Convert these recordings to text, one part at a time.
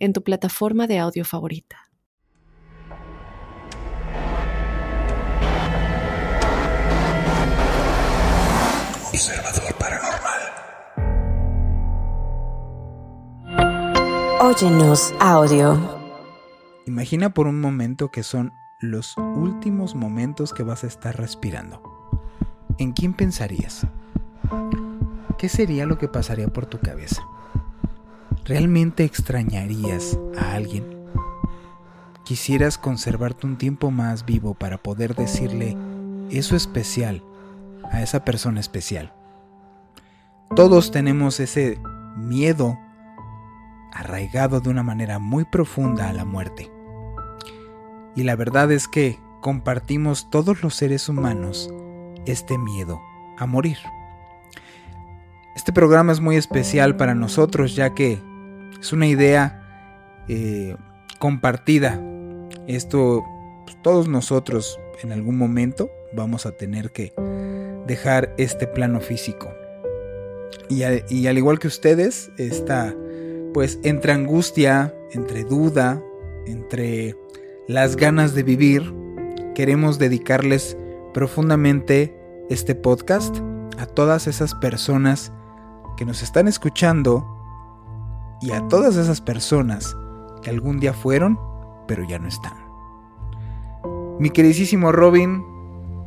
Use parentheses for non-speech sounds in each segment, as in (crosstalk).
en tu plataforma de audio favorita. Observador Paranormal. Óyenos audio. Imagina por un momento que son los últimos momentos que vas a estar respirando. ¿En quién pensarías? ¿Qué sería lo que pasaría por tu cabeza? ¿Realmente extrañarías a alguien? ¿Quisieras conservarte un tiempo más vivo para poder decirle eso especial a esa persona especial? Todos tenemos ese miedo arraigado de una manera muy profunda a la muerte. Y la verdad es que compartimos todos los seres humanos este miedo a morir. Este programa es muy especial para nosotros ya que es una idea eh, compartida. Esto pues, todos nosotros en algún momento vamos a tener que dejar este plano físico. Y, y al igual que ustedes, está pues entre angustia, entre duda, entre las ganas de vivir, queremos dedicarles profundamente este podcast a todas esas personas que nos están escuchando y a todas esas personas que algún día fueron, pero ya no están. Mi queridísimo Robin,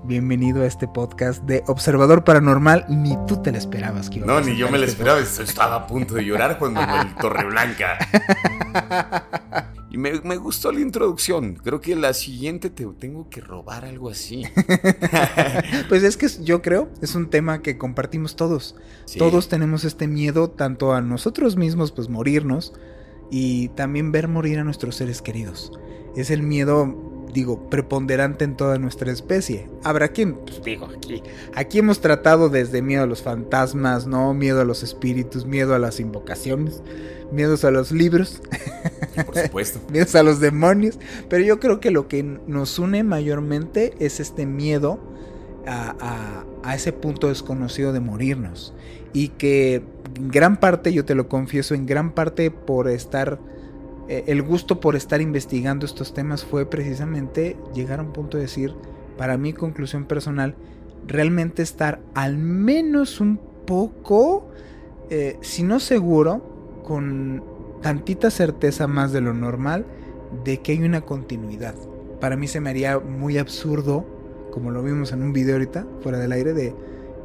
bienvenido a este podcast de Observador Paranormal. Ni tú te lo esperabas que No, ni yo me lo este esperaba. Estaba a punto de llorar cuando el Torre Blanca. (laughs) Y me, gustó la introducción. Creo que la siguiente te tengo que robar algo así. (laughs) pues es que yo creo, es un tema que compartimos todos. Todos tenemos este miedo, tanto a nosotros mismos, pues morirnos, y también ver morir a nuestros seres queridos. Es el miedo digo, preponderante en toda nuestra especie. Habrá quien, pues digo, aquí, aquí hemos tratado desde miedo a los fantasmas, ¿no? Miedo a los espíritus, miedo a las invocaciones, miedos a los libros. Por supuesto. (laughs) miedos a los demonios. Pero yo creo que lo que nos une mayormente es este miedo a, a ese punto desconocido de morirnos. Y que en gran parte, yo te lo confieso, en gran parte por estar eh, el gusto por estar investigando estos temas fue precisamente llegar a un punto de decir, para mi conclusión personal, realmente estar al menos un poco, eh, si no seguro, con tantita certeza más de lo normal, de que hay una continuidad. Para mí se me haría muy absurdo, como lo vimos en un video ahorita, fuera del aire, de,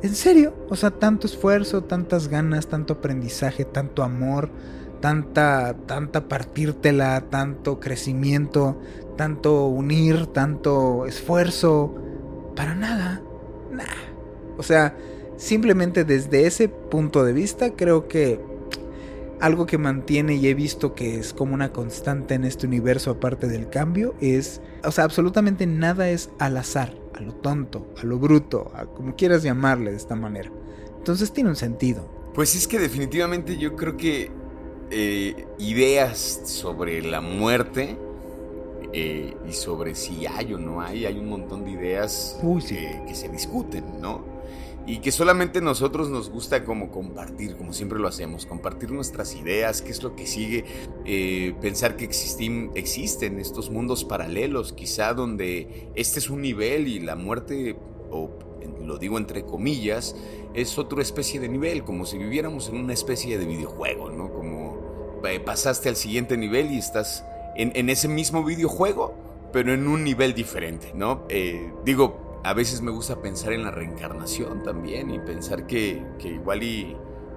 ¿en serio? O sea, tanto esfuerzo, tantas ganas, tanto aprendizaje, tanto amor, tanta, tanta partírtela, tanto crecimiento, tanto unir, tanto esfuerzo, para nada, O sea, simplemente desde ese punto de vista creo que algo que mantiene y he visto que es como una constante en este universo aparte del cambio es, o sea, absolutamente nada es al azar, a lo tonto, a lo bruto, a como quieras llamarle de esta manera. Entonces tiene un sentido. Pues es que definitivamente yo creo que eh, ideas sobre la muerte eh, y sobre si hay o no hay. Hay un montón de ideas que se discuten, ¿no? Y que solamente nosotros nos gusta como compartir, como siempre lo hacemos, compartir nuestras ideas, qué es lo que sigue, eh, pensar que existen, existen estos mundos paralelos, quizá donde este es un nivel y la muerte, o lo digo entre comillas, es otra especie de nivel, como si viviéramos en una especie de videojuego, ¿no? Como eh, pasaste al siguiente nivel y estás en, ese mismo videojuego, pero en un nivel diferente, ¿no? Eh, digo, a veces me gusta pensar en la reencarnación también y pensar que, igual y...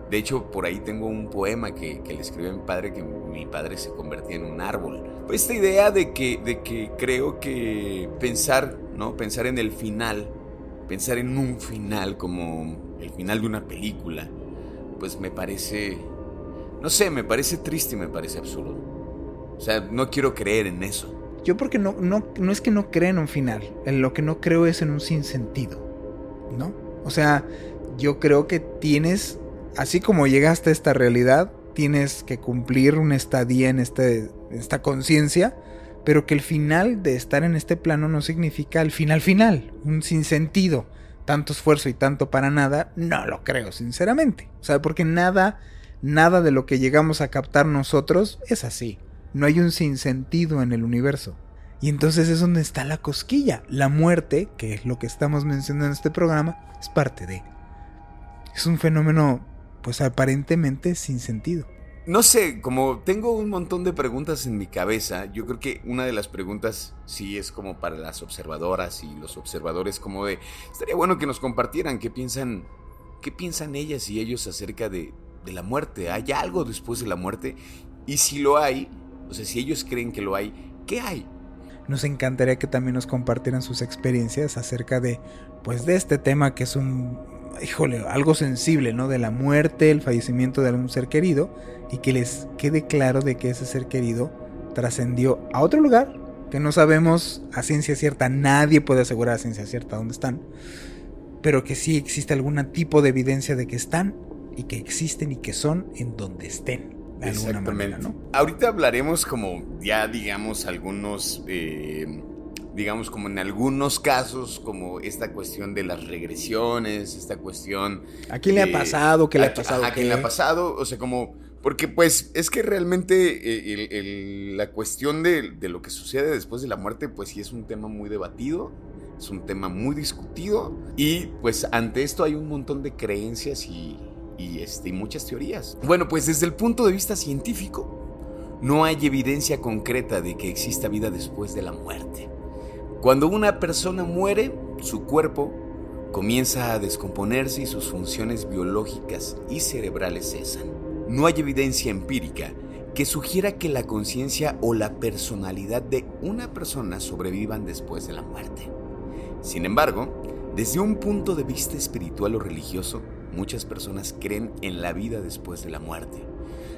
De hecho, por ahí tengo un poema que, le escribió mi padre, que mi padre se convertía en un árbol. Esta idea de que, de que creo que pensar, ¿no? Pensar en el final, pensar en un final como el final de una película, pues me parece no sé, me parece triste y me parece absurdo. O sea, no quiero creer en eso. Yo porque no, no, no es que no crea en un final, en lo que no creo es en un sinsentido, ¿no? O sea, yo creo que tienes, así como llegaste a esta realidad, tienes que cumplir una estadía en, este, esta conciencia, pero que el final de estar en este plano no significa el final final, un sinsentido, tanto esfuerzo y tanto para nada, no lo creo, sinceramente. O sea, porque nada, nada de lo que llegamos a captar nosotros es así. No hay un sinsentido en el universo. Y entonces es donde está la cosquilla. La muerte, que es lo que estamos mencionando en este programa, es parte de. Es un fenómeno, pues aparentemente sin sentido. No sé, como tengo un montón de preguntas en mi cabeza, yo creo que una de las preguntas sí es como para las observadoras y los observadores, como de, estaría bueno que nos compartieran qué piensan, qué piensan ellas y ellos acerca de, de la muerte. ¿Hay algo después de la muerte? Y si lo hay, o sea, si ellos creen que lo hay, ¿qué hay? Nos encantaría que también nos compartieran sus experiencias acerca de, pues, de este tema que es un, híjole, algo sensible, ¿no? De la muerte, el fallecimiento de algún ser querido y que les quede claro de que ese ser querido trascendió a otro lugar que no sabemos a ciencia cierta, nadie puede asegurar a ciencia cierta dónde están, pero que sí existe algún tipo de evidencia de que están y que existen y que son en donde estén. Exactamente. ¿no? Ahorita hablaremos como ya digamos algunos, eh, digamos como en algunos casos, como esta cuestión de las regresiones, esta cuestión... ¿A quién le ha pasado? ¿Qué le ha pasado? ¿A quién le ha pasado? O sea, como... Porque pues es que realmente eh, la cuestión de, de, lo que sucede después de la muerte pues sí es un tema muy debatido, es un tema muy discutido y pues ante esto hay un montón de creencias y, y, este, muchas teorías. Bueno, pues desde el punto de vista científico, no hay evidencia concreta de que exista vida después de la muerte. Cuando una persona muere, su cuerpo comienza a descomponerse y sus funciones biológicas y cerebrales cesan. No hay evidencia empírica que sugiera que la conciencia o la personalidad de una persona sobrevivan después de la muerte. Sin embargo, desde un punto de vista espiritual o religioso, muchas personas creen en la vida después de la muerte.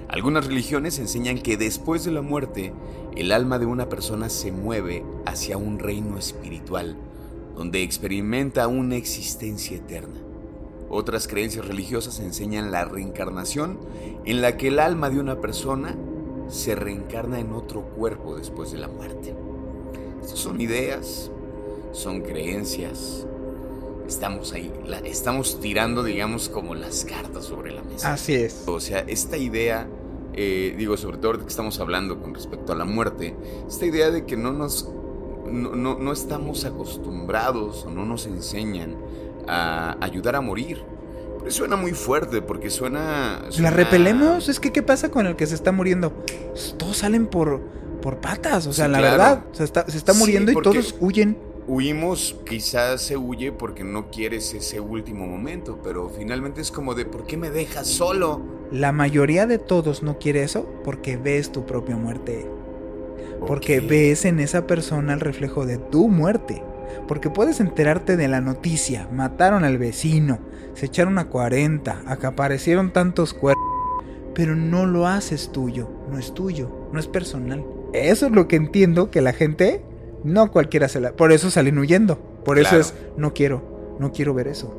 Algunas religiones enseñan que después de la muerte, el alma de una persona se mueve hacia un reino espiritual, donde experimenta una existencia eterna. Otras creencias religiosas enseñan la reencarnación, en la que el alma de una persona se reencarna en otro cuerpo después de la muerte. Estas son ideas, son creencias, estamos ahí, estamos tirando, digamos, como las cartas sobre la mesa. Así es. O sea, esta idea, eh, digo, sobre todo de que estamos hablando con respecto a la muerte, esta idea de que no nos, no, no, estamos acostumbrados o no nos enseñan a ayudar a morir. Pero suena muy fuerte porque suena, ¿La repelemos? Es que, ¿qué pasa con el que se está muriendo? Todos salen por, por patas, o sea, la verdad, se está, se está muriendo y todos huyen huimos, quizás se huye porque no quieres ese último momento, pero finalmente es como de ¿por qué me dejas solo? La mayoría de todos no quiere eso porque ves tu propia muerte. Porque ves en esa persona el reflejo de tu muerte. Porque puedes enterarte de la noticia, mataron al vecino, se echaron a 40, acaparecieron tantos cuerpos, pero no lo haces tuyo, no es tuyo, no es personal. Eso es lo que entiendo que la gente no cualquiera se la... Por eso salen huyendo. Por eso es, no quiero, no quiero ver eso.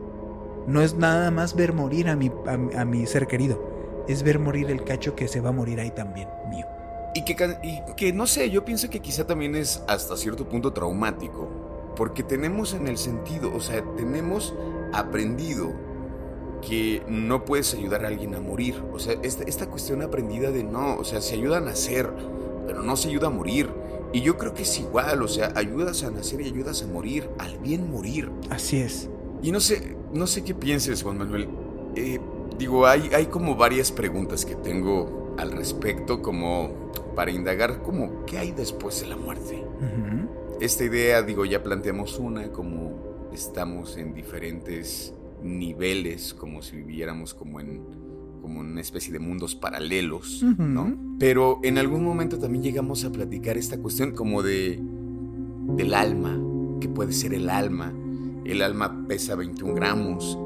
No es nada más ver morir a mi, a, mi ser querido. Es ver morir el cacho que se va a morir ahí también, mío. Y que, y que no sé, yo pienso que quizá también es hasta cierto punto traumático. Porque tenemos en el sentido, o sea, tenemos aprendido que no puedes ayudar a alguien a morir. O sea, esta, esta cuestión aprendida de no, o sea, se ayuda a nacer, pero no se ayuda a morir. Y yo creo que es igual, o sea, ayudas a nacer y ayudas a morir, al bien morir. Así es. Y no sé, no sé qué pienses, Juan Manuel. Eh, digo, hay, hay como varias preguntas que tengo al respecto, como para indagar, como, ¿qué hay después de la muerte? Esta idea, digo, ya planteamos una, como estamos en diferentes niveles, como si viviéramos como en como una especie de mundos paralelos, ¿no? Pero en algún momento también llegamos a platicar esta cuestión como de del alma, que puede ser el alma. El alma pesa 21 gramos.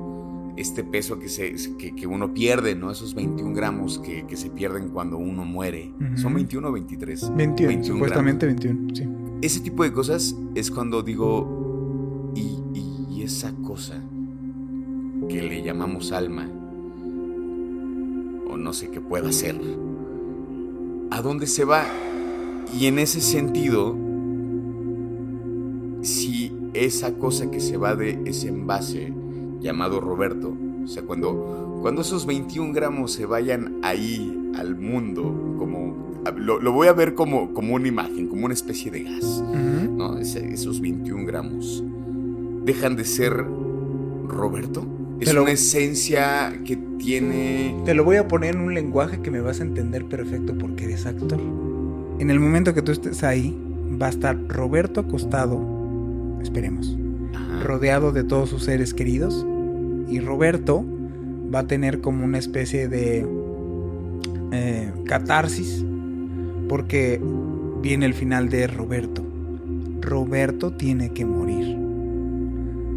este peso que, se, que, uno pierde, ¿no? Esos 21 gramos que, se pierden cuando uno muere. ¿Son 21 o 23? 21, supuestamente 21, sí. Ese tipo de cosas es cuando digo, y, y esa cosa que le llamamos alma, no sé qué pueda ser, ¿a dónde se va? Y en ese sentido, si esa cosa que se va de ese envase llamado Roberto, o sea, cuando, cuando esos 21 gramos se vayan ahí al mundo, como lo, voy a ver como, como una imagen, como una especie de gas, ¿no? esos 21 gramos, dejan de ser Roberto. Es una esencia que tiene... Te lo voy a poner en un lenguaje que me vas a entender perfecto porque eres actor. En el momento que tú estés ahí, va a estar Roberto acostado, esperemos, rodeado de todos sus seres queridos. Y Roberto va a tener como una especie de eh, catarsis porque viene el final de Roberto. Roberto tiene que morir.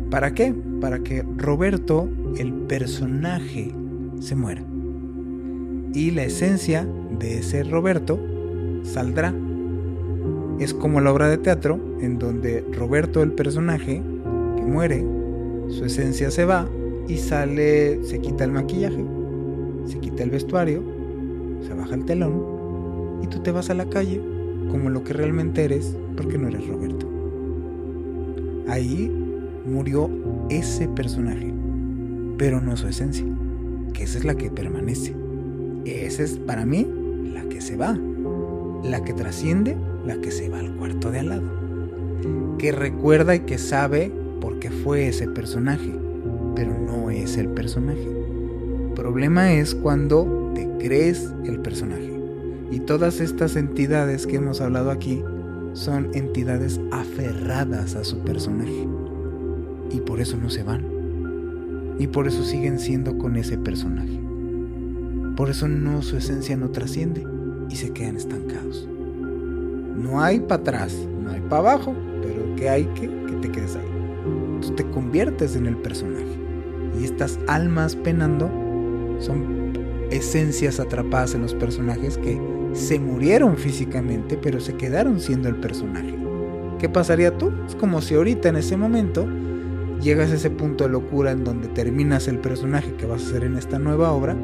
¿Para qué? Para que Roberto, el personaje, se muera. Y la esencia de ese Roberto saldrá. Es como la obra de teatro en donde Roberto, el personaje que muere, su esencia se va y sale, se quita el maquillaje, se quita el vestuario, se baja el telón y tú te vas a la calle como lo que realmente eres porque no eres Roberto. Ahí murió ese personaje, pero no su esencia, que esa es la que permanece. Esa es para mí la que se va la que trasciende, la que se va al cuarto de al lado, que recuerda y que sabe por qué fue ese personaje, pero no es el personaje. El problema es cuando te crees el personaje. Y todas estas entidades que hemos hablado aquí son entidades aferradas a su personaje. Por eso no se van. Y por eso siguen siendo con ese personaje. Por eso no su esencia no trasciende y se quedan estancados. No hay para atrás, no hay para abajo, pero que hay que que te quedes ahí. Tú te conviertes en el personaje. Y estas almas penando son esencias atrapadas en los personajes que se murieron físicamente, pero se quedaron siendo el personaje. ¿Qué pasaría tú? Es como si ahorita en ese momento llegas a ese punto de locura en donde terminas el personaje que vas a hacer en esta nueva obra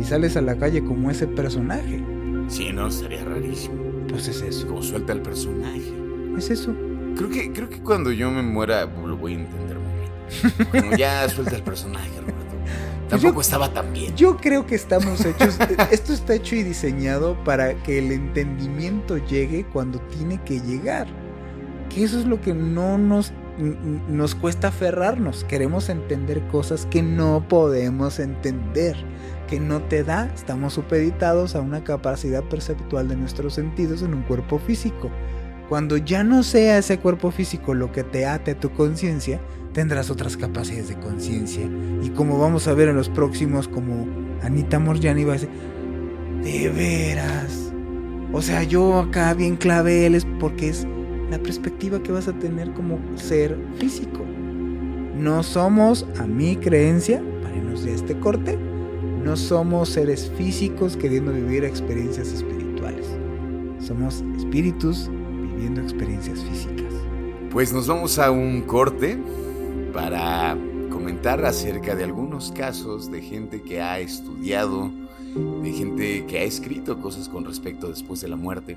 y sales a la calle como ese personaje. Sí, no, sería rarísimo. Pues es eso. Como suelta el personaje. Es eso. Creo que, creo que cuando yo me muera lo voy a entender muy bien. Como ya (laughs) suelta el personaje, Roberto. Pues Tampoco estaba tan bien. Yo creo que estamos hechos. esto está hecho y diseñado para que el entendimiento llegue cuando tiene que llegar. Eso es lo que no nos, nos cuesta aferrarnos. Queremos entender cosas que no podemos entender que no te da, estamos supeditados a una capacidad perceptual de nuestros sentidos en un cuerpo físico. Cuando ya no sea ese cuerpo físico lo que te ate a tu conciencia, tendrás otras capacidades de conciencia. Y como vamos a ver en los próximos, como Anita Morjani va a decir, de veras. O sea, yo acá bien clavel es porque es la perspectiva que vas a tener como ser físico. No somos, a mi creencia, para irnos de este corte, no somos seres físicos queriendo vivir experiencias espirituales. Somos espíritus viviendo experiencias físicas. Pues nos vamos a un corte para comentar acerca de algunos casos de gente que ha estudiado, de gente que ha escrito cosas con respecto después de la muerte.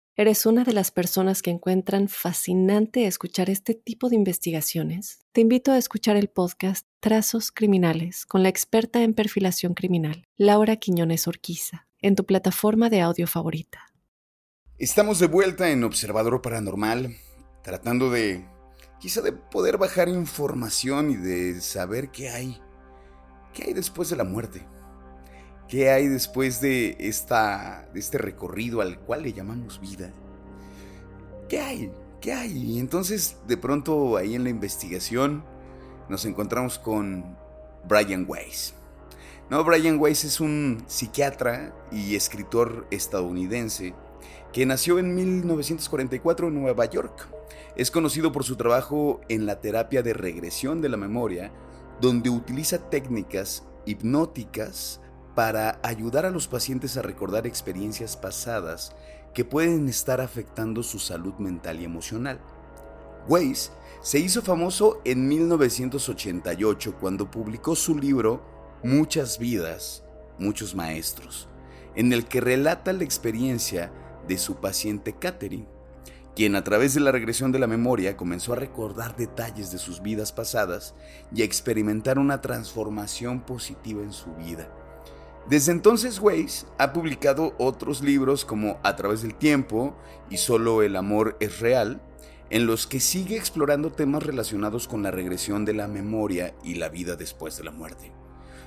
eres una de las personas que encuentran fascinante escuchar este tipo de investigaciones, te invito a escuchar el podcast Trazos Criminales con la experta en perfilación criminal, Laura Quiñones Orquiza, en tu plataforma de audio favorita. Estamos de vuelta en Observador Paranormal tratando de, quizá de poder bajar información y de saber qué hay, qué hay después de la muerte, qué hay después de, esta, de este recorrido al cual le llamamos vida, qué hay, ¿qué hay? Y entonces de pronto ahí en la investigación nos encontramos con Brian Weiss. No, Brian Weiss es un psiquiatra y escritor estadounidense que nació en 1944 en Nueva York. Es conocido por su trabajo en la terapia de regresión de la memoria, donde utiliza técnicas hipnóticas para ayudar a los pacientes a recordar experiencias pasadas que pueden estar afectando su salud mental y emocional. Weiss se hizo famoso en 1988 cuando publicó su libro Muchas vidas, muchos maestros, en el que relata la experiencia de su paciente Catherine, quien a través de la regresión de la memoria comenzó a recordar detalles de sus vidas pasadas y a experimentar una transformación positiva en su vida. Desde entonces Weiss ha publicado otros libros como A través del tiempo y Solo el amor es real, en los que sigue explorando temas relacionados con la regresión de la memoria y la vida después de la muerte.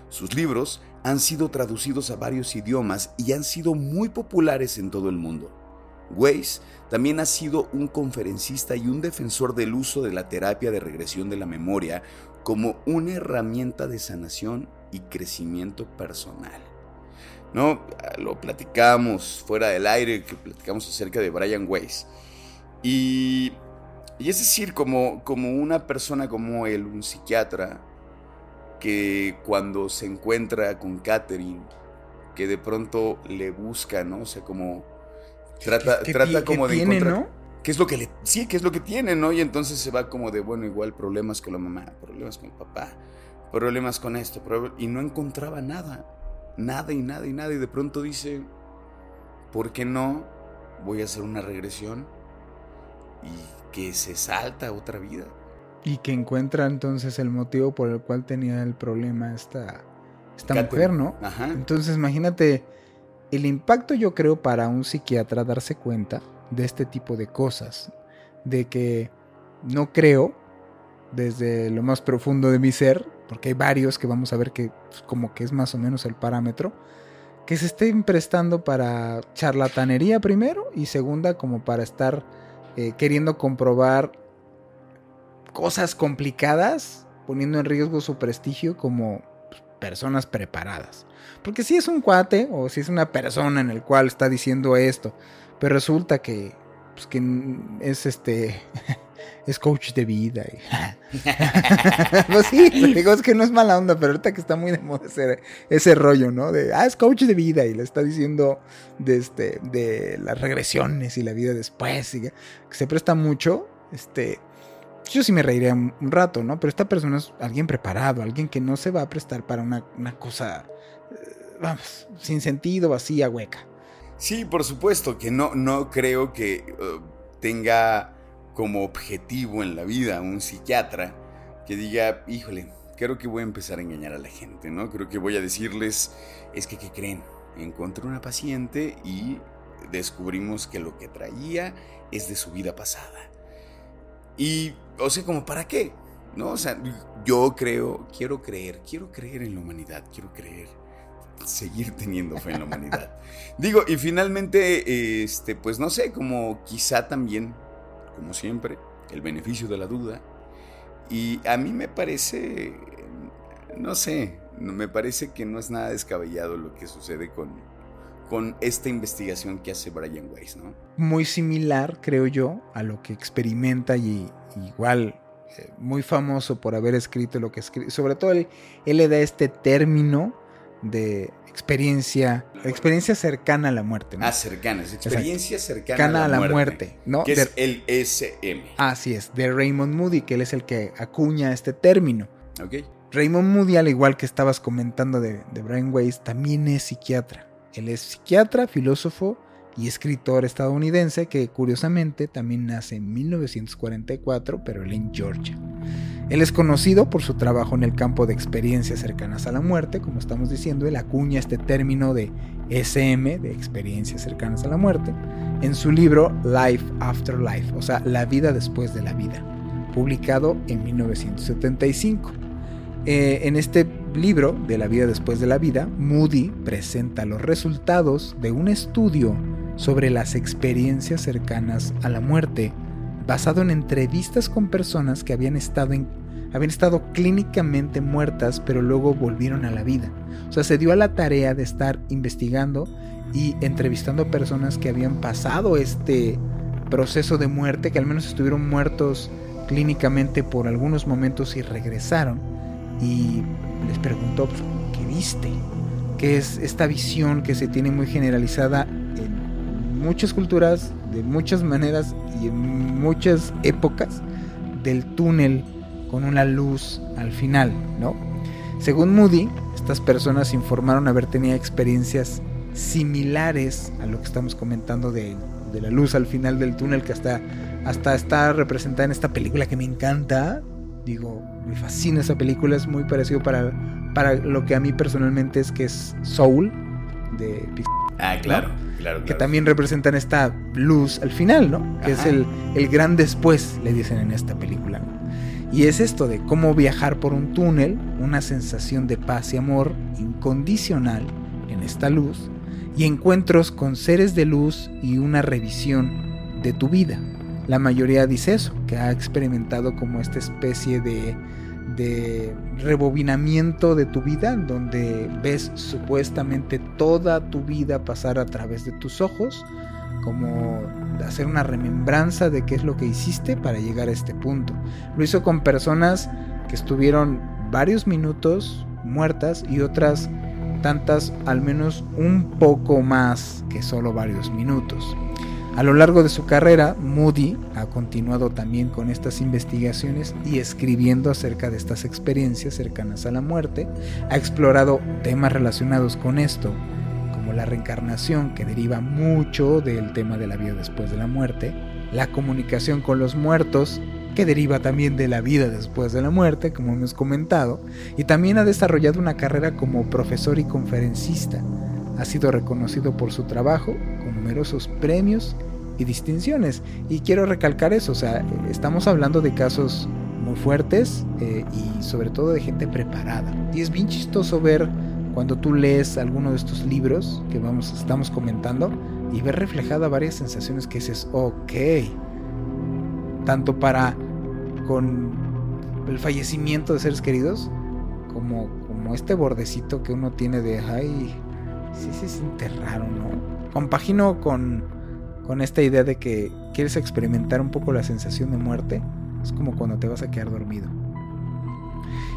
Sus libros han sido traducidos a varios idiomas y han sido muy populares en todo el mundo. Weiss también ha sido un conferencista y un defensor del uso de la terapia de regresión de la memoria como una herramienta de sanación y crecimiento personal. ¿No? Lo platicamos fuera del aire, que platicamos acerca de Brian Weiss. Y, y es decir, como, como una persona como él, un psiquiatra, que cuando se encuentra con Catherine, que de pronto le busca, ¿no? O sea, como trata, trata como de tiene, encontrar... ¿no? ¿Qué es lo que le... Sí, qué es lo que tiene, ¿no? Y entonces se va como de, bueno, igual problemas con la mamá, problemas con el papá, problemas con esto, y no encontraba nada, nada y nada y nada, y de pronto dice, ¿por qué no voy a hacer una regresión y que se salta otra vida? Y que encuentra entonces el motivo por el cual tenía el problema esta, esta mujer, ¿no? Ajá. Entonces imagínate el impacto yo creo para un psiquiatra darse cuenta de este tipo de cosas, de que no creo desde lo más profundo de mi ser, porque hay varios que vamos a ver que pues, como que es más o menos el parámetro, que se estén prestando para charlatanería primero y segunda como para estar eh, queriendo comprobar cosas complicadas, poniendo en riesgo su prestigio como pues, personas preparadas. Porque si es un cuate o si es una persona en el cual está diciendo esto, pero resulta que, pues, que es este (laughs) es coach de vida. y- (laughs) pues sí, digo, es que no es mala onda, pero ahorita que está muy de moda ese, ese rollo, ¿no? De, ah, es coach de vida y le está diciendo de, este, de las regresiones y la vida después, que se presta mucho, este, yo sí me reiría un, un rato, ¿no? Pero esta persona es alguien preparado, alguien que no se va a prestar para una, una cosa, eh, vamos, sin sentido, vacía, hueca. Sí, por supuesto que no, no creo que eh, tenga como objetivo en la vida un psiquiatra que diga, híjole, creo que voy a empezar a engañar a la gente, ¿no? Creo que voy a decirles, es que, ¿qué creen? Encontré una paciente y descubrimos que lo que traía es de su vida pasada. Y, o sea, como, ¿para qué? ¿No? O sea, yo creo, quiero creer, quiero creer en la humanidad, quiero creer, seguir teniendo fe en la humanidad. (laughs) Digo, y finalmente, este, pues no sé, como quizá también, como siempre, el beneficio de la duda. Y a mí me parece, no sé, me parece que no es nada descabellado lo que sucede con, con esta investigación que hace Brian Weiss, ¿no? muy similar, creo yo, a lo que experimenta y igual eh, muy famoso por haber escrito lo que escribe. Sobre todo él, él le da este término de experiencia, experiencia cercana a la muerte. ¿no? Ah, cercanas, experiencia cercana cercana a la, muerte, ¿no? que De- es el SM, Así es, de Raymond Moody, que él es el que acuña este término. ¿ok? Raymond Moody, al igual que estabas comentando de, de Brian Weiss, también es psiquiatra. Él es psiquiatra, filósofo y escritor estadounidense que curiosamente también nace en 1944, pero él en Georgia. Él es conocido por su trabajo en el campo de experiencias cercanas a la muerte, como estamos diciendo, él acuña este término de SM, de experiencias cercanas a la muerte, en su libro Life After Life, o sea, La vida después de la vida, publicado en 1975. Eh, en este libro de la vida después de la vida, Moody presenta los resultados de un estudio sobre las experiencias cercanas a la muerte basado en entrevistas con personas que habían estado, habían estado clínicamente muertas, pero luego volvieron a la vida. O sea, se dio a la tarea de estar investigando y entrevistando a personas que habían pasado este proceso de muerte, que al menos estuvieron muertos clínicamente por algunos momentos y regresaron. Y les preguntó, pues, ¿qué viste? ¿Qué es esta visión que se tiene muy generalizada en muchas culturas, de muchas maneras y en muchas épocas del túnel con una luz al final, ¿no? Según Moody, estas personas informaron haber tenido experiencias similares a lo que estamos comentando de, de la luz al final del túnel que hasta, hasta está representada en esta película que me encanta. Digo, me fascina esa película, es muy parecido para, para lo que a mí personalmente es que es Soul de Pixar. Ah, claro, claro, Que también representan esta luz al final, ¿no? Que es el, el gran después, le dicen en esta película. ¿no? Y es esto de cómo viajar por un túnel, una sensación de paz y amor incondicional en esta luz, y encuentros con seres de luz y una revisión de tu vida. La mayoría dice eso, que ha experimentado como esta especie de, de rebobinamiento de tu vida, donde ves supuestamente toda tu vida pasar a través de tus ojos, como hacer una remembranza de qué es lo que hiciste para llegar a este punto. Lo hizo con personas que estuvieron varios minutos muertas y otras tantas al menos un poco más que solo varios minutos. A lo largo de su carrera, Moody ha continuado también con estas investigaciones y escribiendo acerca de estas experiencias cercanas a la muerte. Ha explorado temas relacionados con esto, como la reencarnación, que deriva mucho del tema de la vida después de la muerte, la comunicación con los muertos, que deriva también de la vida después de la muerte, como hemos comentado, y también ha desarrollado una carrera como profesor y conferencista. Ha sido reconocido por su trabajo con numerosos premios y distinciones. Y quiero recalcar eso, o sea, estamos hablando de casos muy fuertes eh, y sobre todo de gente preparada. Y es bien chistoso ver cuando tú lees alguno de estos libros que vamos, estamos comentando y ver reflejada varias sensaciones que dices, ok, tanto para con el fallecimiento de seres queridos como, como este bordecito que uno tiene de, ay, sí se siente raro, ¿no? Compagino con, con esta idea de que quieres experimentar un poco la sensación de muerte. Es como cuando te vas a quedar dormido.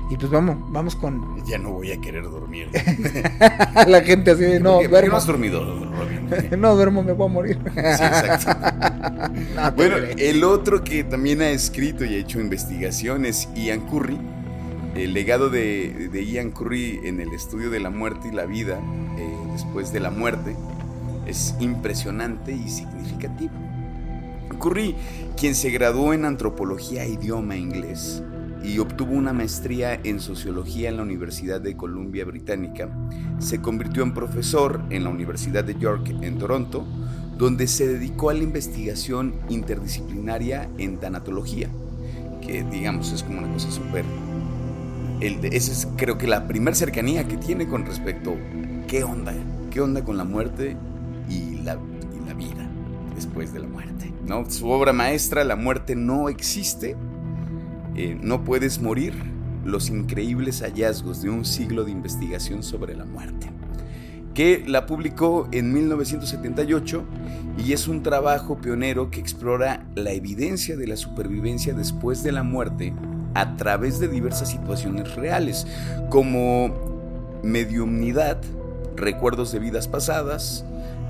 Y pues vamos, vamos con Ya no voy a querer dormir. (laughs) (laughs) la gente así de, no, ¿Por qué- por qué duermo. no has dormido, Robin? (laughs) No duermo, me voy a morir. Sí, exacto. No, Bueno, crees. el otro que también ha escrito y ha hecho investigación es Ian Curry. El legado de, de Ian Curry en el estudio de la muerte y la vida eh, después de la muerte es impresionante y significativo. Curry, quien se graduó en antropología e idioma inglés y obtuvo una maestría en sociología en la Universidad de Columbia Británica, se convirtió en profesor en la Universidad de York en Toronto, donde se dedicó a la investigación interdisciplinaria en tanatología, que digamos es como una cosa súper... Esa es creo que la primer cercanía que tiene con respecto qué onda, qué onda con la muerte y la, vida después de la muerte. ¿no? Su obra maestra, La muerte no existe, eh, no puedes morir, los increíbles hallazgos de un siglo de investigación sobre la muerte que la publicó en 1978 y es un trabajo pionero que explora la evidencia de la supervivencia después de la muerte a través de diversas situaciones reales, como mediumnidad, recuerdos de vidas pasadas,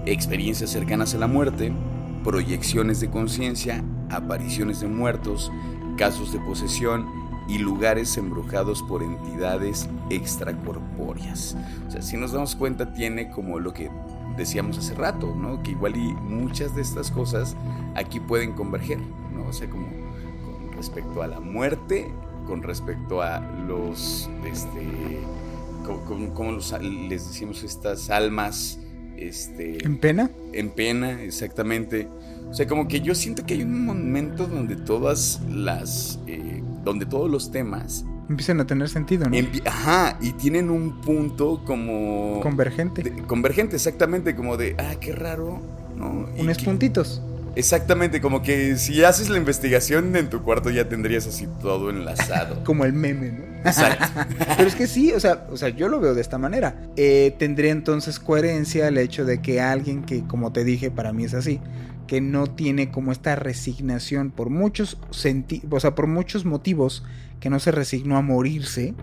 experiencias cercanas a la muerte, proyecciones de conciencia, apariciones de muertos, casos de posesión y lugares embrujados por entidades extracorpóreas. O sea, si nos damos cuenta, tiene como lo que decíamos hace rato, ¿no? Que igual y muchas de estas cosas aquí pueden converger, ¿no? O sea, como con respecto a la muerte, con respecto a los, este, como, los, les decimos estas almas, este, ¿En pena? en pena, exactamente. O sea, como que yo siento que hay un momento donde todas las, eh, donde todos los temas, Empiezan a tener sentido, ¿no? ajá, y tienen un punto como Convergente. de- convergente, exactamente, como de, ah, qué raro, ¿no? Unos puntitos. Exactamente, como que si haces la investigación en tu cuarto ya tendrías así todo enlazado. (laughs) Como el meme, ¿no? Exacto. (laughs) Pero es que sí, o sea, o sea yo lo veo de esta manera. Eh, tendría entonces coherencia el hecho de que alguien que, como te dije, para mí es así, que no tiene como esta resignación por muchos o sea, por muchos motivos que no se resignó a morirse,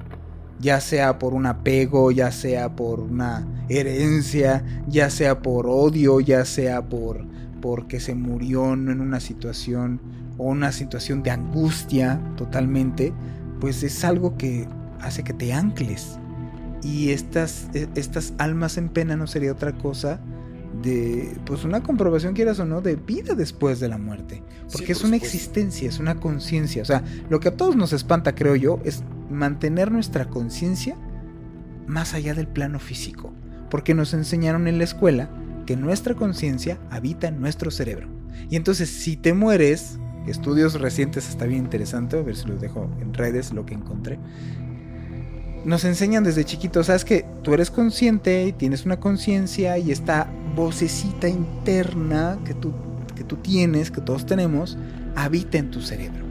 ya sea por un apego, ya sea por una herencia, ya sea por odio, ya sea por porque se murió en una situación o una situación de angustia totalmente, pues es algo que hace que te ancles. Y estas, e, estas almas en pena no sería otra cosa de, pues una comprobación, quieras o no, de vida después de la muerte. Porque es una existencia, es una conciencia. O sea, lo que a todos nos espanta, creo yo, es mantener nuestra conciencia más allá del plano físico. Porque nos enseñaron en la escuela que nuestra conciencia habita en nuestro cerebro. Y entonces si te mueres, estudios recientes está bien interesante, a ver si los dejo en redes lo que encontré. Nos enseñan desde chiquitos, sabes que tú eres consciente y tienes una conciencia y esta vocecita interna que tú, que tú tienes, que todos tenemos, habita en tu cerebro.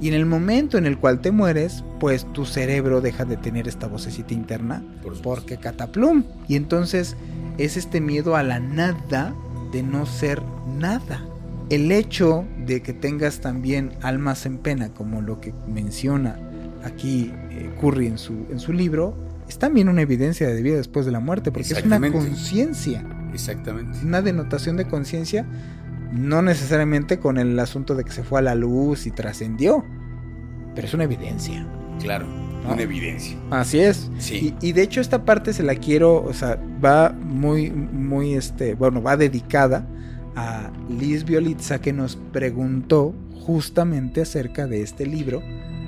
Y en el momento en el cual te mueres, pues tu cerebro deja de tener esta vocecita interna porque cataplum. Y entonces es este miedo a la nada de no ser nada. El hecho de que tengas también almas en pena, como lo que menciona aquí eh, Curry en su, en su libro, es también una evidencia de vida después de la muerte, porque es una conciencia. Exactamente. Una denotación de conciencia, no necesariamente con el asunto de que se fue a la luz y trascendió, pero es una evidencia. Claro. Una evidencia. Así es. Sí. Y, de hecho esta parte se la quiero, o sea, va muy, muy, este, bueno, va dedicada a Liz Violitza que nos preguntó justamente acerca de este libro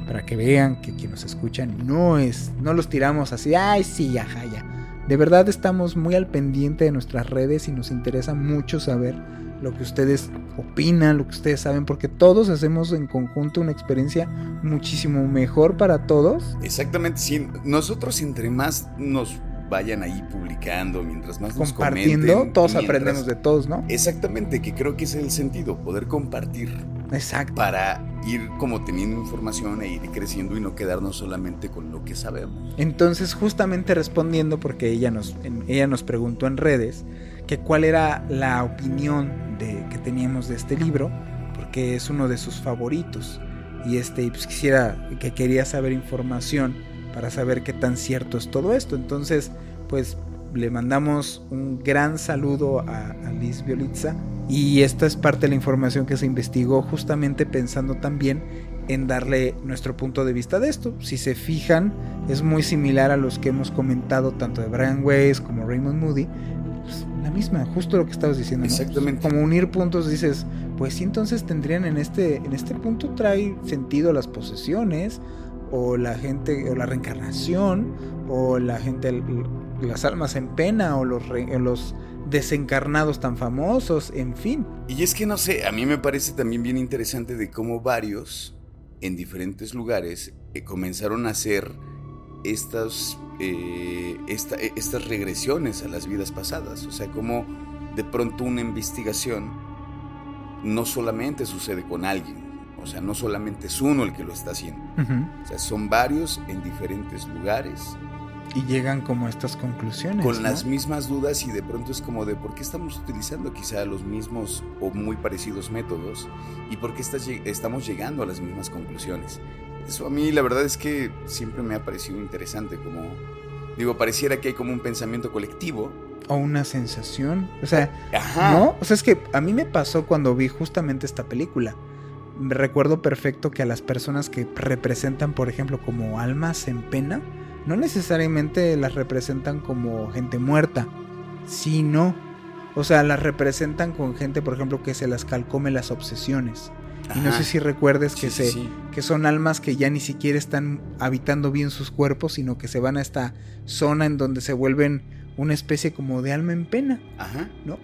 para que vean que quien nos escuchan no es, no los tiramos así, ay sí, ajá, ya. De verdad estamos muy al pendiente de nuestras redes y nos interesa mucho saber lo que ustedes opinan, lo que ustedes saben, porque todos hacemos en conjunto una experiencia muchísimo mejor para todos. Exactamente, sí. Nosotros entre más nos vayan ahí publicando, mientras más nos compartiendo, todos aprendemos de todos, ¿no? Exactamente, que creo que es el sentido, poder compartir. Exacto. Para ir como teniendo información e ir creciendo y no quedarnos solamente con lo que sabemos. Entonces, justamente respondiendo, porque ella nos, ella nos preguntó en redes, que cuál era la opinión de, que teníamos de este libro, porque es uno de sus favoritos. Y este, pues quisiera, que quería saber información para saber qué tan cierto es todo esto. Entonces, pues le mandamos un gran saludo a, a Liz Violitza. Y esta es parte de la información que se investigó justamente pensando también en darle nuestro punto de vista de esto. Si se fijan, es muy similar a los que hemos comentado tanto de Brian Weiss como Raymond Moody, la misma, justo lo que estabas diciendo. Exactamente. Como unir puntos, dices, pues sí, entonces tendrían en este, en este punto trae sentido las posesiones, o la gente, o la reencarnación, o la gente, las almas en pena, o los, los desencarnados tan famosos, en fin. Y es que no sé, a mí me parece también bien interesante de cómo varios en diferentes lugares eh, comenzaron a hacer estas eh, eh, estas regresiones a las vidas pasadas. O sea, como de pronto una investigación no solamente sucede con alguien, o sea, no solamente es uno el que lo está haciendo. O sea, son varios en diferentes lugares. Y llegan como a estas conclusiones. Con las mismas dudas y de pronto es como de por qué estamos utilizando quizá los mismos o muy parecidos métodos y por qué estamos llegando a las mismas conclusiones. Eso a mí la verdad es que siempre me ha parecido interesante, como digo, pareciera que hay como un pensamiento colectivo. O una sensación. O sea, ¿no? O sea, es que a mí me pasó cuando vi justamente esta película. Me recuerdo perfecto que a las personas que representan, por ejemplo, como almas en pena, no necesariamente las representan como gente muerta, sino, o sea, las representan con gente, por ejemplo, que se las calcome las obsesiones y no sé si recuerdes que, se, que son almas que ya ni siquiera están habitando bien sus cuerpos, sino que se van a esta zona en donde se vuelven una especie como de alma en pena, Ajá. ¿no?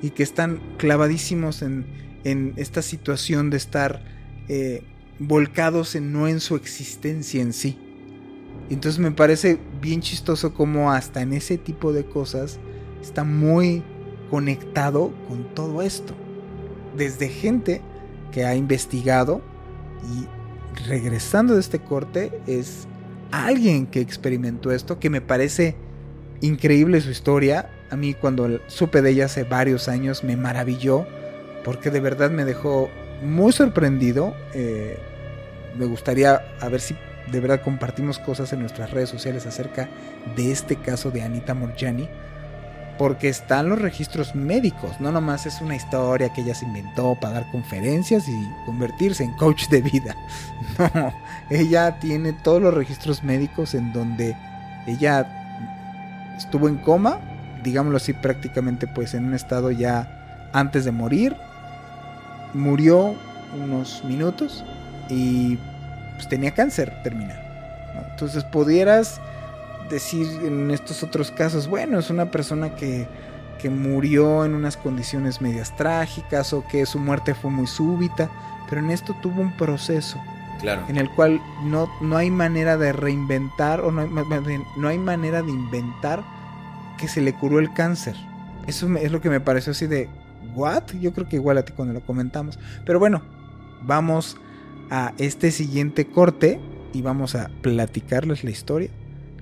Y que están clavadísimos en, en esta situación de estar eh, volcados en no en su existencia en sí. Entonces me parece bien chistoso como hasta en ese tipo de cosas está muy conectado con todo esto. desde gente que ha investigado y regresando de este corte es alguien que experimentó esto, que me parece increíble su historia. A mí cuando supe de ella hace varios años me maravilló porque de verdad me dejó muy sorprendido. Eh, me gustaría a ver si de verdad compartimos cosas en nuestras redes sociales acerca de este caso de Anita Morjani porque están los registros médicos, no nomás es una historia que ella se inventó para dar conferencias y convertirse en coach de vida. (laughs) No, ella tiene todos los registros médicos en donde ella estuvo en coma, digámoslo así prácticamente pues en un estado ya antes de morir, murió unos minutos y pues tenía cáncer terminal. Entonces pudieras decir en estos otros casos, bueno, es una persona que, que murió en unas condiciones medias trágicas o que su muerte fue muy súbita, pero en esto tuvo un proceso. Claro. En el cual no, no hay manera de reinventar o no hay, no hay manera de inventar que se le curó el cáncer. Eso es lo que me pareció así de, ¿what? Yo creo que igual a ti cuando lo comentamos. Pero bueno, vamos a este siguiente corte y vamos a platicarles la historia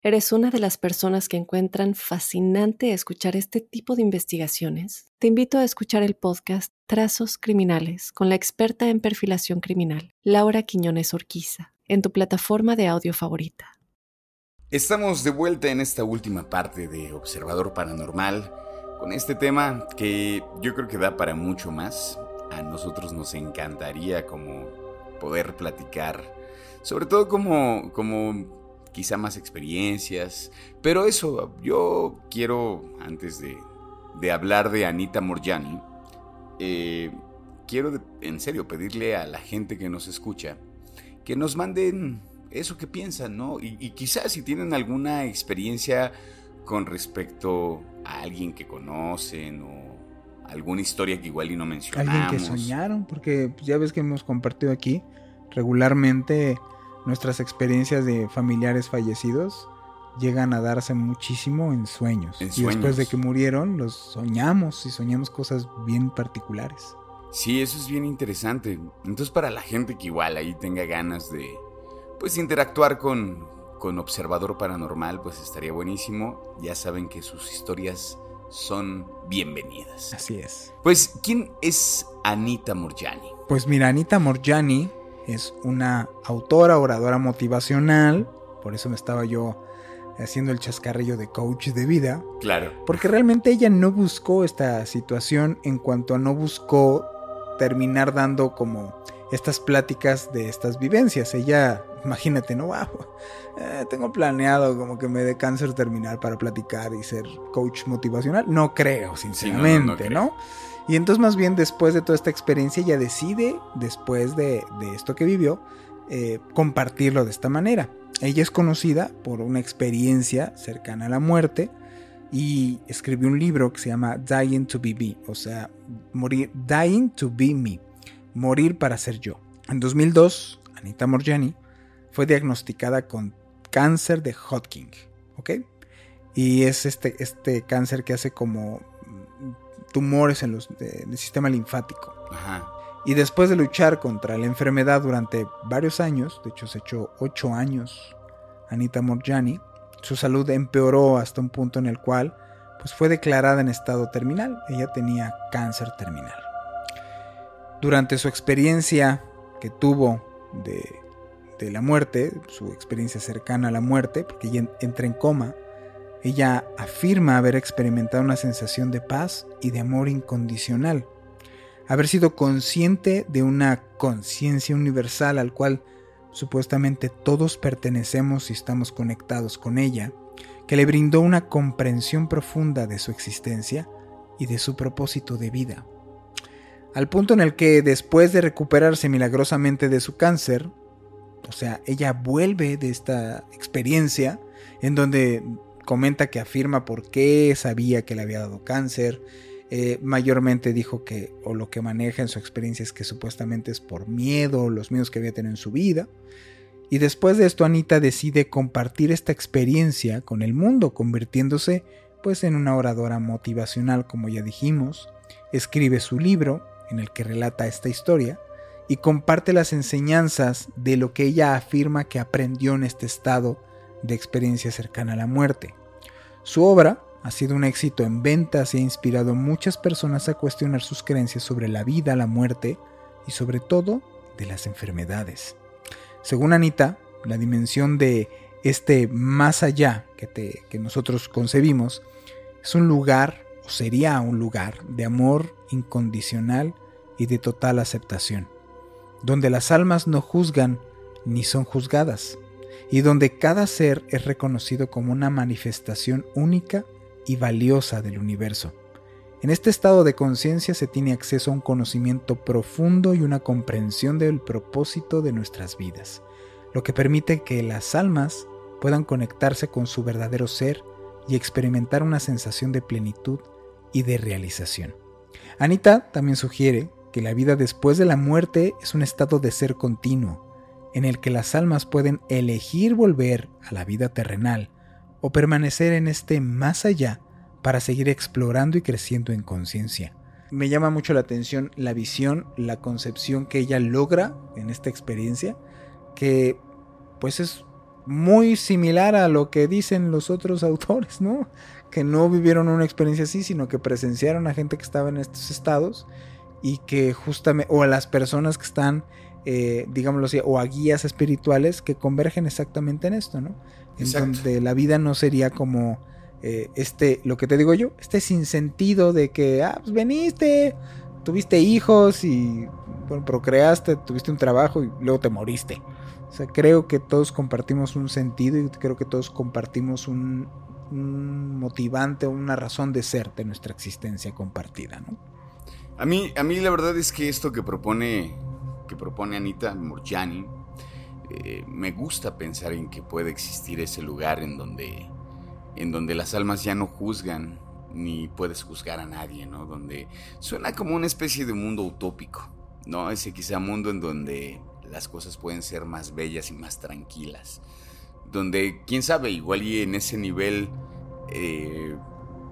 ¿Eres una de las personas que encuentran fascinante escuchar este tipo de investigaciones? Te invito a escuchar el podcast Trazos Criminales con la experta en perfilación criminal, Laura Quiñones Orquiza, en tu plataforma de audio favorita. Estamos de vuelta en esta última parte de Observador Paranormal con este tema que yo creo que da para mucho más. A nosotros nos encantaría como poder platicar, sobre todo como, como quizá más experiencias. Pero eso, yo quiero, antes de, hablar de Anita Morjani, eh, quiero en serio pedirle a la gente que nos escucha que nos manden eso que piensan, ¿no? Y, y quizás si tienen alguna experiencia con respecto a alguien que conocen o alguna historia que igual y no mencionamos. Alguien que soñaron, porque pues, ya ves que hemos compartido aquí regularmente nuestras experiencias de familiares fallecidos llegan a darse muchísimo en sueños. y después de que murieron, los soñamos y soñamos cosas bien particulares. Sí, eso es bien interesante. Entonces, para la gente que igual ahí tenga ganas de pues interactuar con, con Observador Paranormal, pues estaría buenísimo. Ya saben que sus historias son bienvenidas. Así es. Pues, ¿quién es Anita Morjani? Pues mira, Anita Morjani es una autora, oradora motivacional, por eso me estaba yo haciendo el chascarrillo de coach de vida. Claro. Porque realmente ella no buscó esta situación en cuanto a no buscó terminar dando como estas pláticas de estas vivencias. Ella, (laughs) imagínate, no, wow, eh, tengo planeado como que me dé cáncer terminal para platicar y ser coach motivacional. No creo, sinceramente, ¿no? Y entonces más bien después de toda esta experiencia ella decide, después de, esto que vivió, eh, compartirlo de esta manera. Ella es conocida por una experiencia cercana a la muerte y escribió un libro que se llama Dying to be me, o sea, morir, Dying to be me, morir para ser yo. En 2002, Anita Morjani fue diagnosticada con cáncer de Hodgkin, ¿ok? Y es este, este cáncer que hace como tumores en, los, el sistema linfático. Y después de luchar contra la enfermedad durante varios años, de hecho se echó ocho años, Anita Morjani, su salud empeoró hasta un punto en el cual pues fue declarada en estado terminal. Ella tenía cáncer terminal. Durante su experiencia que tuvo de, de la muerte, su experiencia cercana a la muerte, porque ella entra en coma, ella afirma haber experimentado una sensación de paz y de amor incondicional, haber sido consciente de una conciencia universal al cual supuestamente todos pertenecemos y estamos conectados con ella, que le brindó una comprensión profunda de su existencia y de su propósito de vida. Al punto en el que después de recuperarse milagrosamente de su cáncer, o sea, ella vuelve de esta experiencia en donde comenta que afirma por qué sabía que le había dado cáncer. Eh, mayormente dijo que, o lo que maneja en su experiencia es que supuestamente es por miedo, los miedos que había tenido en su vida. Y después de esto, Anita decide compartir esta experiencia con el mundo, convirtiéndose pues en una oradora motivacional, como ya dijimos. Escribe su libro, en el que relata esta historia, y comparte las enseñanzas de lo que ella afirma que aprendió en este estado de experiencia cercana a la muerte. Su obra ha sido un éxito en ventas y ha inspirado a muchas personas a cuestionar sus creencias sobre la vida, la muerte y sobre todo de las enfermedades. Según Anita, la dimensión de este más allá que, que nosotros concebimos es un lugar o sería un lugar de amor incondicional y de total aceptación, donde las almas no juzgan ni son juzgadas, y donde cada ser es reconocido como una manifestación única y valiosa del universo. En este estado de conciencia se tiene acceso a un conocimiento profundo y una comprensión del propósito de nuestras vidas, lo que permite que las almas puedan conectarse con su verdadero ser y experimentar una sensación de plenitud y de realización. Anita también sugiere que la vida después de la muerte es un estado de ser continuo, en el que las almas pueden elegir volver a la vida terrenal o permanecer en este más allá para seguir explorando y creciendo en conciencia. Me llama mucho la atención la visión, la concepción que ella logra en esta experiencia, que pues es muy similar a lo que dicen los otros (laughs) autores, ¿no? Que no vivieron una experiencia así, sino que presenciaron a gente que estaba en estos estados y que justamente, o a las personas que están, eh, digámoslo así, o a guías espirituales que convergen exactamente en esto, ¿no? En donde la vida no sería como eh, este, lo que te digo yo, este sinsentido de que, ah, pues veniste, tuviste hijos y, bueno, procreaste, tuviste un trabajo y luego te moriste. O sea, creo que todos compartimos un sentido y creo que todos compartimos un, un motivante, una razón de ser de nuestra existencia compartida, ¿no? A mí, a mí la verdad es que esto que propone, que propone Anita Murjani, eh, me gusta pensar en que puede existir ese lugar en donde, en donde las almas ya no juzgan ni puedes juzgar a nadie, ¿no? Donde suena como una especie de mundo utópico, ¿no? Ese quizá mundo en donde las cosas pueden ser más bellas y más tranquilas. Donde, quién sabe, igual y en ese nivel, eh,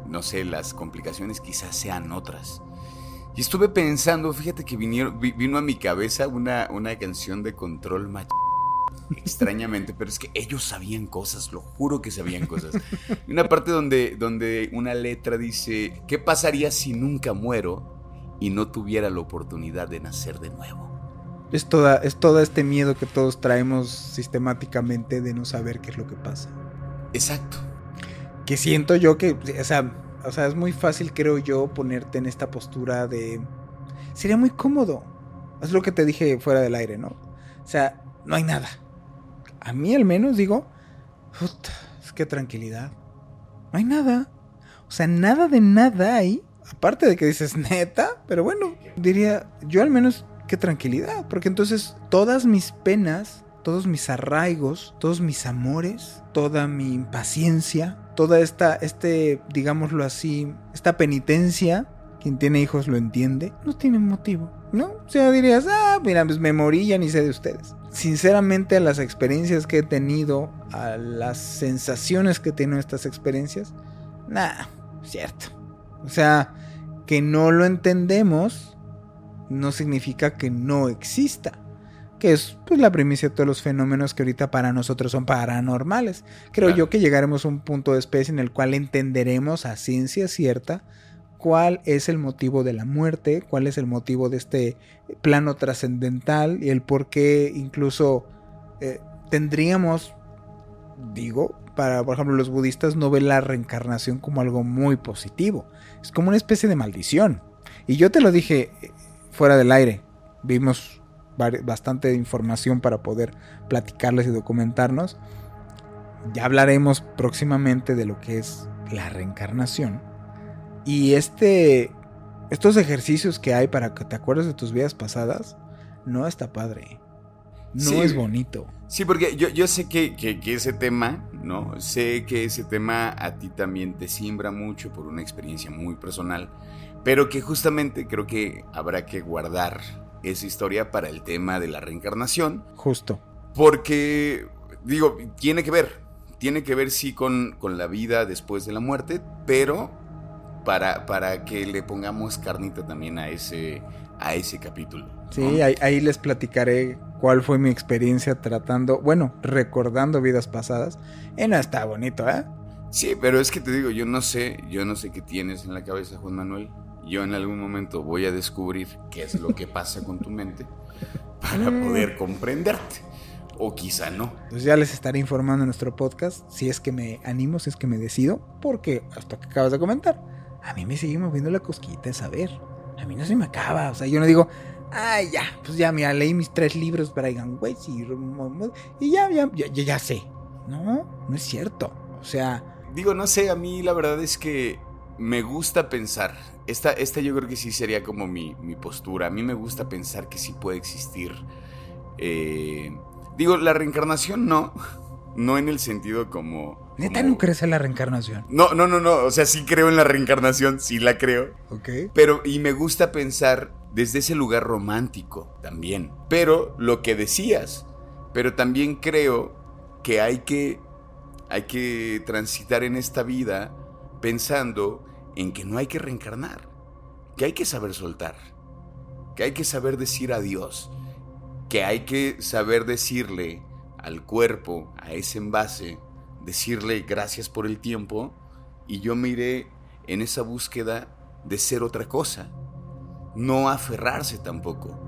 no sé, las complicaciones quizás sean otras. Y estuve pensando, fíjate que vino a mi cabeza una, una canción de control macho. Extrañamente, pero es que ellos sabían cosas, lo juro que sabían cosas. Una parte donde, donde una letra dice, ¿qué pasaría si nunca muero y no tuviera la oportunidad de nacer de nuevo? Es, toda, es todo este miedo que todos traemos sistemáticamente de no saber qué es lo que pasa. Exacto. Que siento yo que, o sea, o sea, es muy fácil, creo yo, ponerte en esta postura de... Sería muy cómodo. Es lo que te dije fuera del aire, ¿no? O sea, no hay nada. A mí al menos digo, puta, tranquilidad. No hay nada. O sea, nada de nada hay. Aparte de que dices neta, pero bueno, diría, yo al menos qué tranquilidad. Porque entonces todas mis penas, todos mis arraigos, todos mis amores, toda mi impaciencia, toda esta, este, digámoslo así, esta penitencia, quien tiene hijos lo entiende, no tiene motivo, ¿no? O sea, dirías, ah, mira, pues me morí, ya ni sé de ustedes. Sinceramente, a las experiencias que he tenido, a las sensaciones que he estas experiencias, nada, cierto. O sea, que no lo entendemos no significa que no exista que es pues, la primicia de todos los fenómenos que ahorita para nosotros son paranormales. Creo yo que llegaremos a un punto de especie en el cual entenderemos a ciencia cierta cuál es el motivo de la muerte, cuál es el motivo de este plano trascendental y el por qué incluso eh, tendríamos, digo, para por ejemplo los budistas no ven la reencarnación como algo muy positivo, es como una especie de maldición. Y yo te lo dije eh, fuera del aire, vimos bastante información para poder platicarles y documentarnos. Ya hablaremos próximamente de lo que es la reencarnación. Y este, estos ejercicios que hay para que te acuerdes de tus vidas pasadas, no está padre. No es bonito. Sí, porque yo, yo sé que, que, ese tema ¿no? Sé que ese tema a ti también te simbra mucho por una experiencia muy personal, pero que justamente creo que habrá que guardar esa historia para el tema de la reencarnación. Justo. Porque, digo, tiene que ver, tiene que ver sí con, con la vida después de la muerte, pero para, para que le pongamos carnita también a ese, a ese capítulo. Sí, ahí, les platicaré cuál fue mi experiencia tratando, bueno, recordando vidas pasadas. Y no está bonito, ¿eh? Sí, pero es que te digo, yo no sé, yo no sé qué tienes en la cabeza, Juan Manuel. Yo en algún momento voy a descubrir qué es lo que pasa con tu mente para mm. poder comprenderte. O quizá no. Pues ya les estaré informando en nuestro podcast si es que me animo, si es que me decido, porque hasta que acabas de comentar, a mí me sigue moviendo la cosquita de saber. A mí no se me acaba. O sea, yo no digo, ay, ya, pues ya, mira, leí mis tres libros para güey, y ya, ya, ya, ya sé. No, no es cierto. O sea. Digo, no sé, a mí la verdad es que me gusta pensar. Esta, esta yo creo que sí sería como mi, mi postura. A mí me gusta pensar que sí puede existir. Eh, digo, la reencarnación no. No en el sentido como. ¿Neta no crees en la reencarnación? No, no, no, no. O sea, sí creo en la reencarnación, sí la creo. Ok. Pero, y me gusta pensar desde ese lugar romántico también. Pero lo que decías. Pero también creo que hay que. Hay que transitar en esta vida pensando en que no hay que reencarnar. Que hay que saber soltar. Que hay que saber decir adiós. Que hay que saber decirle al cuerpo, a ese envase, decirle gracias por el tiempo y yo me iré en esa búsqueda de ser otra cosa, no aferrarse tampoco.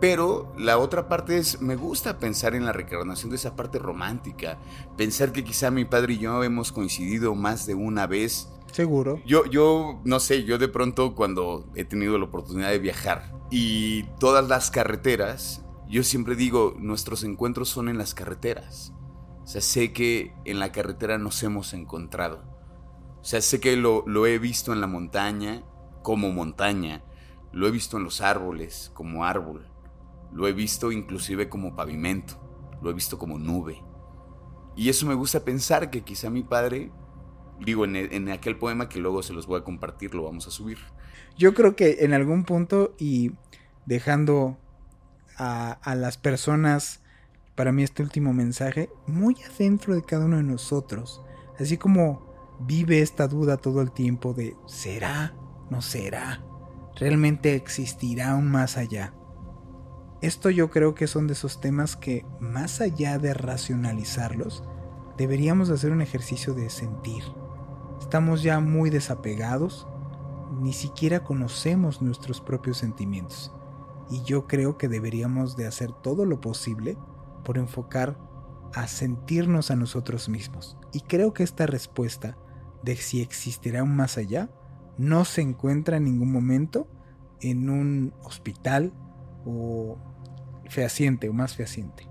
Pero la otra parte es, me gusta pensar en la reencarnación de esa parte romántica, pensar que quizá mi padre y yo hemos coincidido más de una vez. Seguro. Yo, yo, no sé, yo de pronto cuando he tenido la oportunidad de viajar y todas las carreteras yo siempre digo, nuestros encuentros son en las carreteras. O sea, sé que en la carretera nos hemos encontrado. O sea, sé que lo, lo he visto en la montaña como montaña. Lo he visto en los árboles como árbol. Lo he visto inclusive como pavimento. Lo he visto como nube. Y eso me gusta pensar que quizá mi padre, digo, en, en, aquel poema que luego se los voy a compartir, lo vamos a subir. Yo creo que en algún punto y dejando a, las personas, para mí este último mensaje, muy adentro de cada uno de nosotros. Así como vive esta duda todo el tiempo de ¿será? ¿No será? ¿Realmente existirá un más allá? Esto yo creo que son de esos temas que, más allá de racionalizarlos, deberíamos hacer un ejercicio de sentir. Estamos ya muy desapegados, ni siquiera conocemos nuestros propios sentimientos y yo creo que deberíamos de hacer todo lo posible por enfocar a sentirnos a nosotros mismos. Y creo que esta respuesta de si existirá un más allá no se encuentra en ningún momento en un hospital o fehaciente o más fehaciente.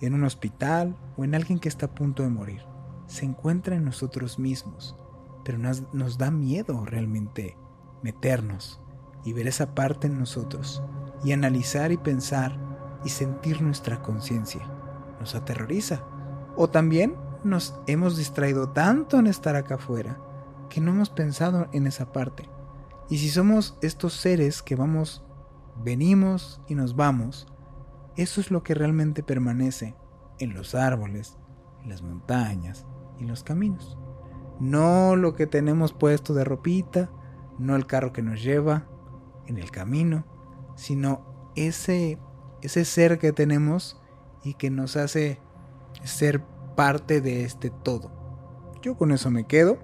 En un hospital o en alguien que está a punto de morir. Se encuentra en nosotros mismos. Pero nos, da miedo realmente meternos y ver esa parte en nosotros y analizar y pensar y sentir nuestra conciencia. Nos aterroriza. O también nos hemos distraído tanto en estar acá afuera que no hemos pensado en esa parte. Y si somos estos seres que vamos, venimos y nos vamos, eso es lo que realmente permanece en los árboles, en las montañas y los caminos. No lo que tenemos puesto de ropita, no el carro que nos lleva en el camino, sino ese, ese ser que tenemos y que nos hace ser parte de este todo. Yo con eso me quedo.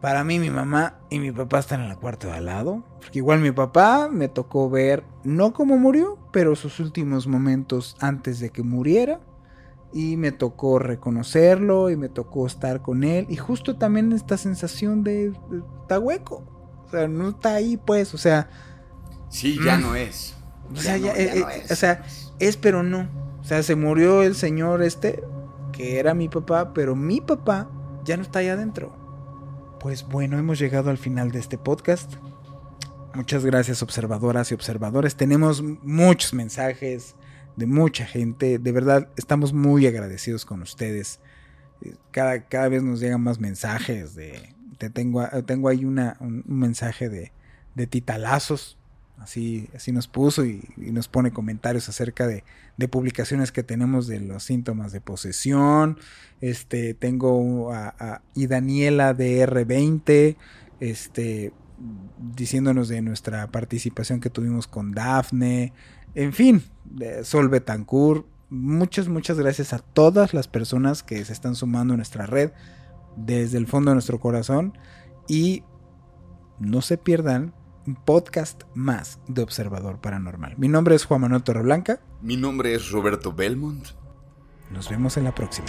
Para mí mi mamá y mi papá están en el cuarto de al lado. Porque igual mi papá me tocó ver, no cómo murió, pero sus últimos momentos antes de que muriera. Y me tocó reconocerlo y me tocó estar con él. Y justo también esta sensación de, está hueco. O sea, no está ahí pues. O sea, Sí, ya mm. no es. O sea, ya, eh, eh, o sea, es pero no. O sea, se murió el señor este, que era mi papá, pero mi papá ya no está allá adentro. Pues bueno, hemos llegado al final de este podcast. Muchas gracias observadoras y observadores. Tenemos muchos mensajes de mucha gente. De verdad, estamos muy agradecidos con ustedes. Cada, cada vez nos llegan más mensajes de... tengo, tengo ahí una, un, mensaje de, de titalazos Así, así nos puso y, nos pone comentarios acerca de, publicaciones que tenemos de los síntomas de posesión. Este, tengo a, y Daniela de R20, este, diciéndonos de nuestra participación que tuvimos con Dafne. En fin, de Sol Betancourt. Muchas, muchas gracias a todas las personas que se están sumando a nuestra red desde el fondo de nuestro corazón. Y no se pierdan un podcast más de Observador Paranormal. Mi nombre es Juan Manuel Torreblanca. Mi nombre es Roberto Belmont. Nos vemos en la próxima.